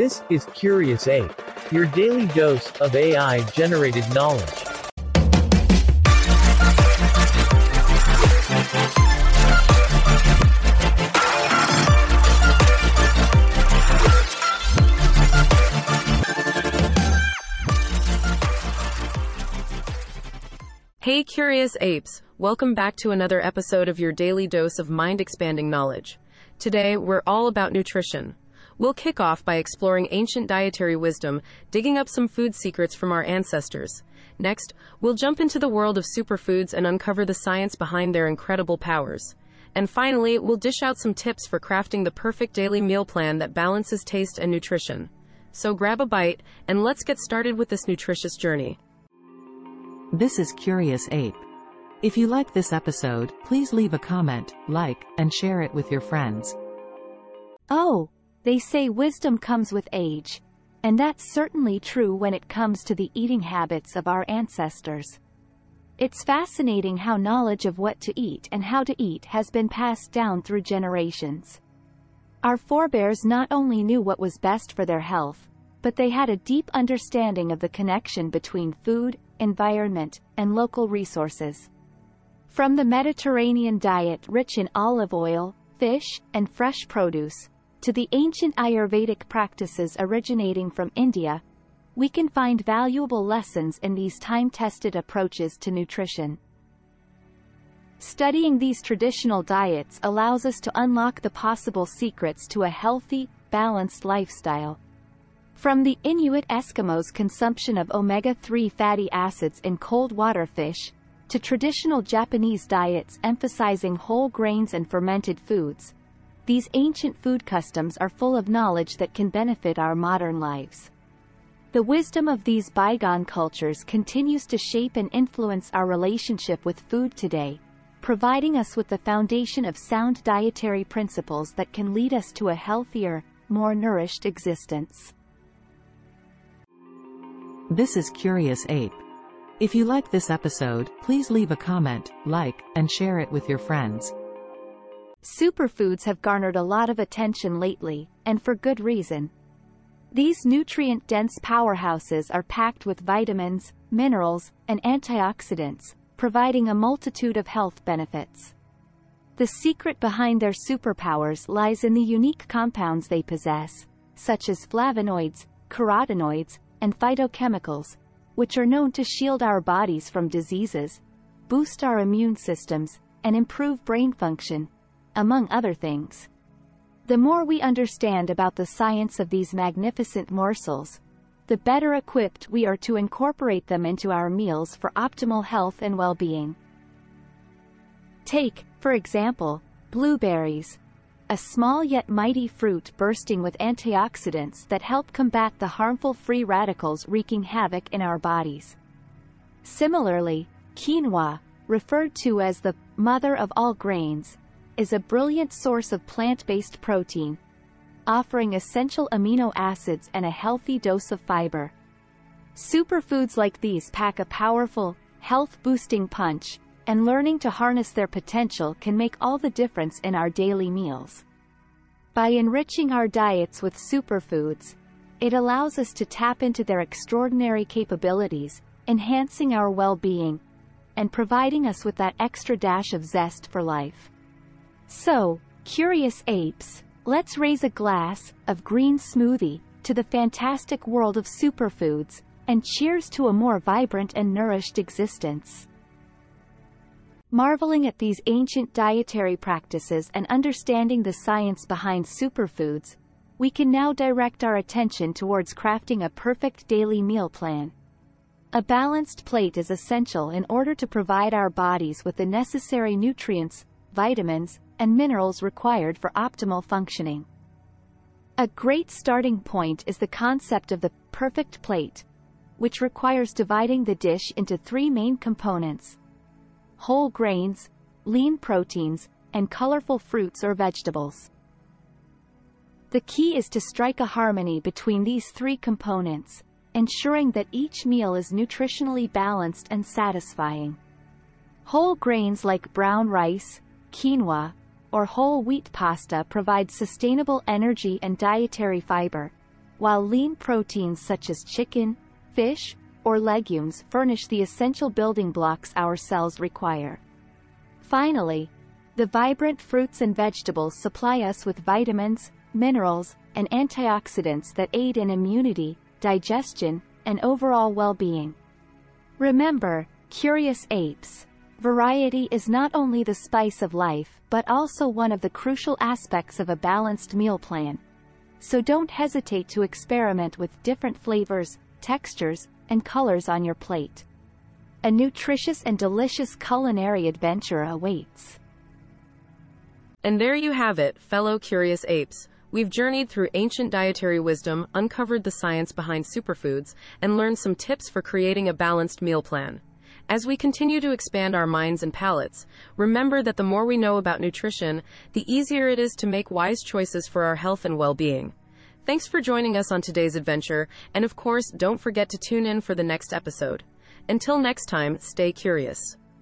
This is Curious Ape, your daily dose of AI generated knowledge. Hey, curious apes! Welcome back to another episode of your daily dose of mind expanding knowledge. Today, we're all about nutrition. We'll kick off by exploring ancient dietary wisdom, digging up some food secrets from our ancestors. Next, we'll jump into the world of superfoods and uncover the science behind their incredible powers. And finally, we'll dish out some tips for crafting the perfect daily meal plan that balances taste and nutrition. So grab a bite, and let's get started with this nutritious journey. This is Curious Ape. If you like this episode, please leave a comment, like, and share it with your friends. Oh, they say wisdom comes with age. And that's certainly true when it comes to the eating habits of our ancestors. It's fascinating how knowledge of what to eat and how to eat has been passed down through generations. Our forebears not only knew what was best for their health, but they had a deep understanding of the connection between food, environment, and local resources. From the Mediterranean diet rich in olive oil, fish, and fresh produce, to the ancient Ayurvedic practices originating from India, we can find valuable lessons in these time-tested approaches to nutrition. Studying these traditional diets allows us to unlock the possible secrets to a healthy, balanced lifestyle, from the Inuit Eskimos' consumption of omega-3 fatty acids in cold water fish, to traditional Japanese diets emphasizing whole grains and fermented foods, these ancient food customs are full of knowledge that can benefit our modern lives. The wisdom of these bygone cultures continues to shape and influence our relationship with food today, providing us with the foundation of sound dietary principles that can lead us to a healthier, more nourished existence. This is Curious Ape. If you like this episode, please leave a comment, like, and share it with your friends. Superfoods have garnered a lot of attention lately, and for good reason. These nutrient-dense powerhouses are packed with vitamins, minerals, and antioxidants, providing a multitude of health benefits. The secret behind their superpowers lies in the unique compounds they possess, such as flavonoids, carotenoids, and phytochemicals, which are known to shield our bodies from diseases, boost our immune systems, and improve brain function, among other things. The more we understand about the science of these magnificent morsels, the better equipped we are to incorporate them into our meals for optimal health and well-being. Take, for example, blueberries, a small yet mighty fruit bursting with antioxidants that help combat the harmful free radicals wreaking havoc in our bodies. Similarly, quinoa, referred to as the mother of all grains, is a brilliant source of plant-based protein, offering essential amino acids and a healthy dose of fiber. Superfoods like these pack a powerful, health-boosting punch, and learning to harness their potential can make all the difference in our daily meals. By enriching our diets with superfoods, it allows us to tap into their extraordinary capabilities, enhancing our well-being, and providing us with that extra dash of zest for life. So, curious apes, let's raise a glass of green smoothie to the fantastic world of superfoods, and cheers to a more vibrant and nourished existence. Marveling at these ancient dietary practices and understanding the science behind superfoods, we can now direct our attention towards crafting a perfect daily meal plan. A balanced plate is essential in order to provide our bodies with the necessary nutrients, vitamins, and minerals required for optimal functioning. A great starting point is the concept of the perfect plate, which requires dividing the dish into three main components, whole grains, lean proteins, and colorful fruits or vegetables. The key is to strike a harmony between these three components, ensuring that each meal is nutritionally balanced and satisfying. Whole grains like brown rice, quinoa, or whole wheat pasta provide sustainable energy and dietary fiber, while lean proteins such as chicken, fish, or legumes furnish the essential building blocks our cells require. Finally, the vibrant fruits and vegetables supply us with vitamins, minerals, and antioxidants that aid in immunity, digestion, and overall well-being. Remember, curious apes, variety is not only the spice of life but also one of the crucial aspects of a balanced meal plan. So don't hesitate to experiment with different flavors, textures, and colors on your plate. A nutritious and delicious culinary adventure awaits. And there you have it, fellow curious apes. We've journeyed through ancient dietary wisdom, uncovered the science behind superfoods, and learned some tips for creating a balanced meal plan. As we continue to expand our minds and palates, remember that the more we know about nutrition, the easier it is to make wise choices for our health and well-being. Thanks for joining us on today's adventure, and of course, don't forget to tune in for the next episode. Until next time, stay curious.